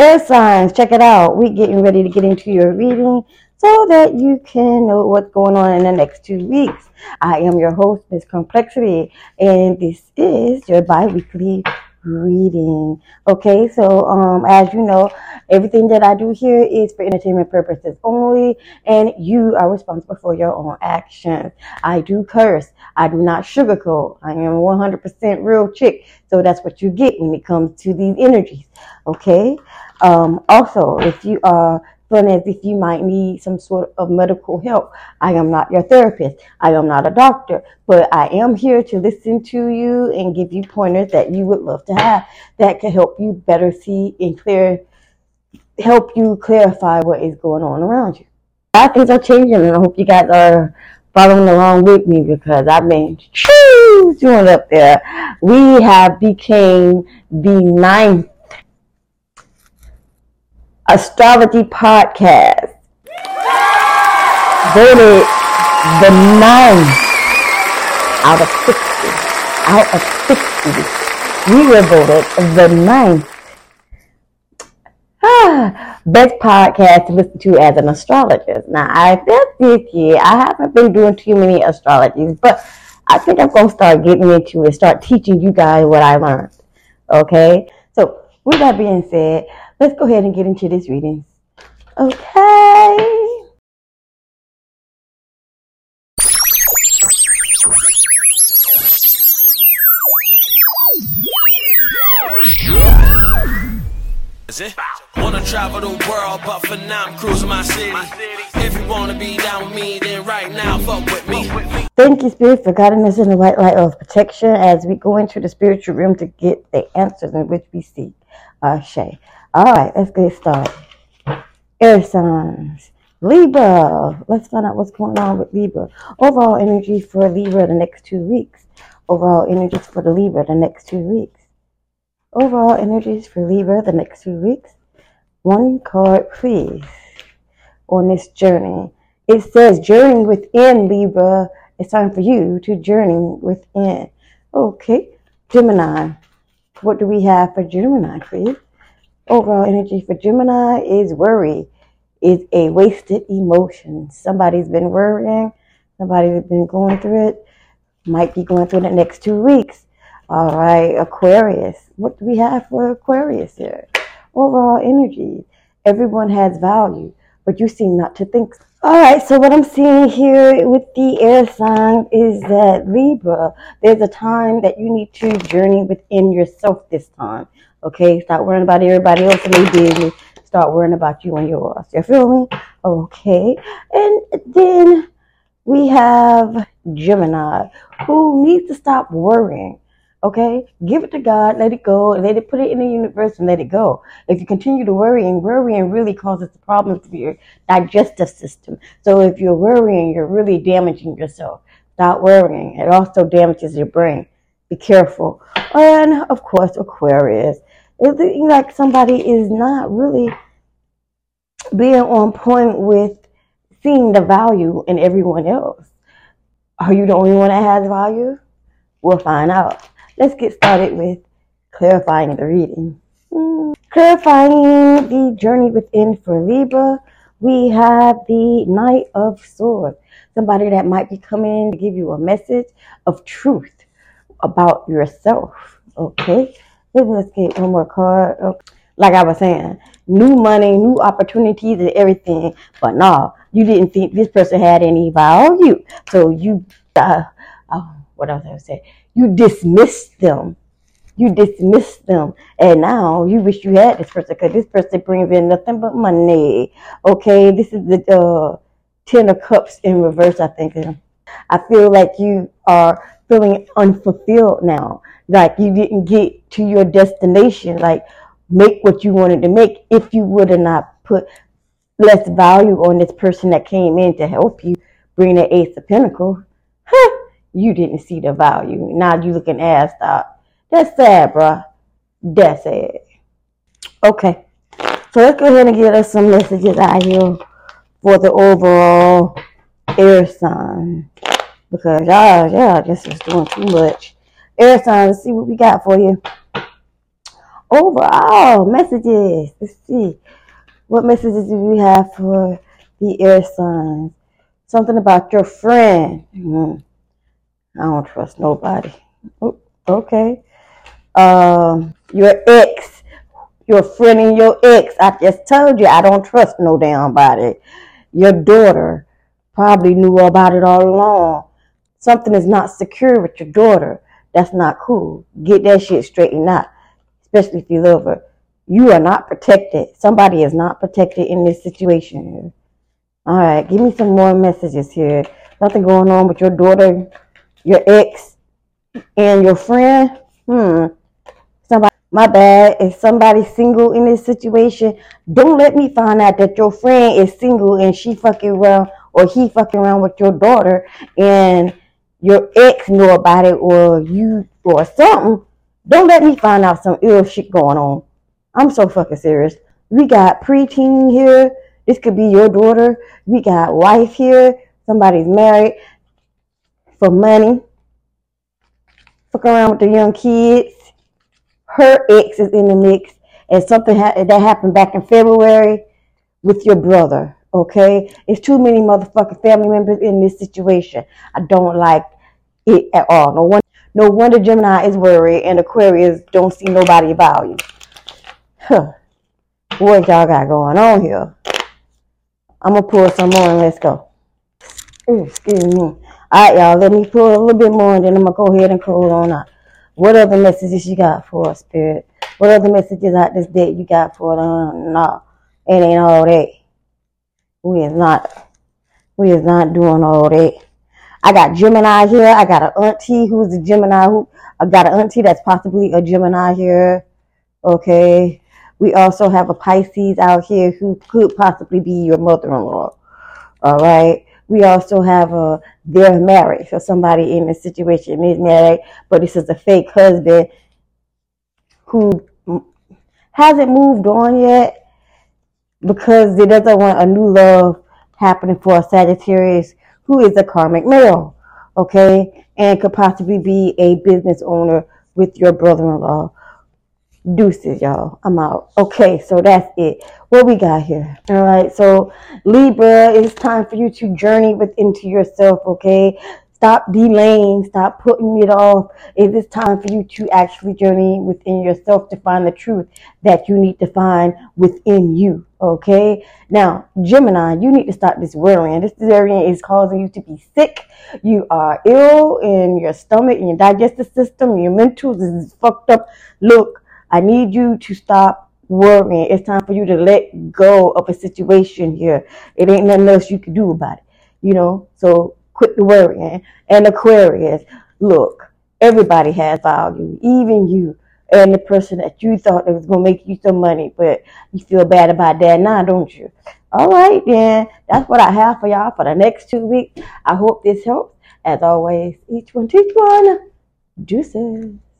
Air signs, check it out. We're getting ready to get into your reading so that you can know what's going on in the next two weeks. I am your host, Miss Karmplexity, and this is your bi-weekly reading. Okay, so um, as you know, everything that I do here is for entertainment purposes only, and you are responsible for your own actions. I do curse. I do not sugarcoat. I am 100% real chick, so that's what you get when it comes to these energies. Okay. Um, also, if you are feeling as if you might need some sort of medical help. I am not your therapist. I am not a doctor, but I am here to listen to you and give you pointers that you would love to have that can help you better see and clear, help you clarify what is going on around you. A things are changing and I hope you guys are following along with me because I've been doing up there. We have became the ninth astrology podcast voted the ninth out of 60. Out of 60. We were voted the ninth ah, best podcast to listen to as an astrologist. Now, I this year, I haven't been doing too many astrologies, but I think I'm going to start getting into it, start teaching you guys what I learned. Okay? So, with that being said, let's go ahead and get into this reading. Okay. Is it? Wanna travel the world, but for now I'm cruising my city. If you wanna be down with me, then right now fuck with me. Thank you, Spirit, for guiding us in the white light of protection as we go into the spiritual realm to get the answers in which we seek. Ashe. All right, let's get started. Air signs. Libra. Let's find out what's going on with Libra. Overall energy for Libra the next two weeks. Overall energies for the Libra the next two weeks. Overall energies for Libra the next two weeks. One card, please, on this journey. It says journey within Libra. It's time for you to journey within. Okay, Gemini. What do we have for Gemini, please? Overall energy for Gemini is worry, is a wasted emotion. Somebody's been worrying, somebody's been going through it, might be going through the next two weeks. All right, Aquarius. What do we have for Aquarius here? Overall energy. Everyone has value, but you seem not to think so. All right, so what I'm seeing here with the air sign is that Libra, there's a time that you need to journey within yourself this time. Okay, stop worrying about everybody else and their business. Start worrying about you and yours. You feel me? Okay. And then we have Gemini who needs to stop worrying. Okay, give it to God, let it go, let it put it in the universe and let it go. If you continue to worry and worrying really causes problems for your digestive system. So if you're worrying, you're really damaging yourself. Stop worrying. It also damages your brain. Be careful. And of course, Aquarius. It's like somebody is not really being on point with seeing the value in everyone else. Are you the only one that has value? We'll find out. Let's get started with clarifying the reading. Hmm. Clarifying the journey within for Libra, we have the Knight of Swords. Somebody that might be coming to give you a message of truth about yourself. Okay? Let's get one more card. Oh, like I was saying, new money, new opportunities, and everything. But no, you didn't think this person had any value, so you, uh, oh, what else I would say? You dismissed them. You dismissed them, and now you wish you had this person because this person brings in nothing but money. Okay, this is the uh, Ten of Cups in reverse. I think. I feel like you are feeling unfulfilled now like you didn't get to your destination, like make what you wanted to make if you would have not put less value on this person that came in to help you bring the ace of pentacles. Huh, you didn't see the value. Now you looking ass up. That's sad, bruh. That's sad. Okay. So let's go ahead and get us some messages out here for the overall air sign. Because y'all, y'all just is doing too much air sign, Let's see what we got for you. Overall, messages. Let's see. What messages do we have for the air signs? Something about your friend. Hmm. I don't trust nobody. Oh, okay. Um, your ex, your friend and your ex. I just told you I don't trust no damn body. Your daughter probably knew about it all along. Something is not secure with your daughter. That's not cool. Get that shit straightened out, especially if you love her. You are not protected. Somebody is not protected in this situation. All right, give me some more messages here. Nothing going on with your daughter, your ex, and your friend. Hmm. Somebody, my bad. If somebody's single in this situation, don't let me find out that your friend is single and she fucking around or he fucking around with your daughter and your ex know about it or you or something. Don't let me find out some ill shit going on. I'm so fucking serious. We got preteen here. This could be your daughter. We got wife here. Somebody's married for money. Fuck around with the young kids. Her ex is in the mix. And something ha- that happened back in February with your brother. Okay? It's too many motherfucking family members in this situation. I don't like it at all. No one no wonder Gemini is worried and Aquarius don't see nobody about you. Huh. What y'all got going on here? I'm gonna pull some more and let's go. Excuse me. All right, y'all. Let me pull a little bit more and then I'm gonna go ahead and close on out. What other messages you got for us, Spirit? What other messages out this day you got for us? No, it ain't all that. We is not. We is not doing all that. I got Gemini here. I got an auntie who's a Gemini. Who I got an auntie that's possibly a Gemini here. Okay. We also have a Pisces out here who could possibly be your mother-in-law. All right. We also have a they're married. So somebody in a situation is married, but this is a fake husband who hasn't moved on yet because he doesn't want a new love happening for a Sagittarius who is a karmic male, okay, and could possibly be a business owner with your brother-in-law. Deuces, y'all. I'm out. Okay, so that's it. What we got here? All right, so Libra, it's time for you to journey within to yourself, okay? Stop delaying, stop putting it off. It is time for you to actually journey within yourself to find the truth that you need to find within you. Okay. Now, Gemini, you need to stop this worrying. This worrying is causing you to be sick. You are ill in your stomach, in your digestive system, your mental is fucked up. Look, I need you to stop worrying. It's time for you to let go of a situation here. It ain't nothing else you can do about it. You know, so quit the worrying. And Aquarius, look, everybody has value, even you. And the person that you thought that was going to make you some money, but you feel bad about that now, don't you? All right, then. That's what I have for y'all for the next two weeks. I hope this helps. As always, each one teach one. Juices.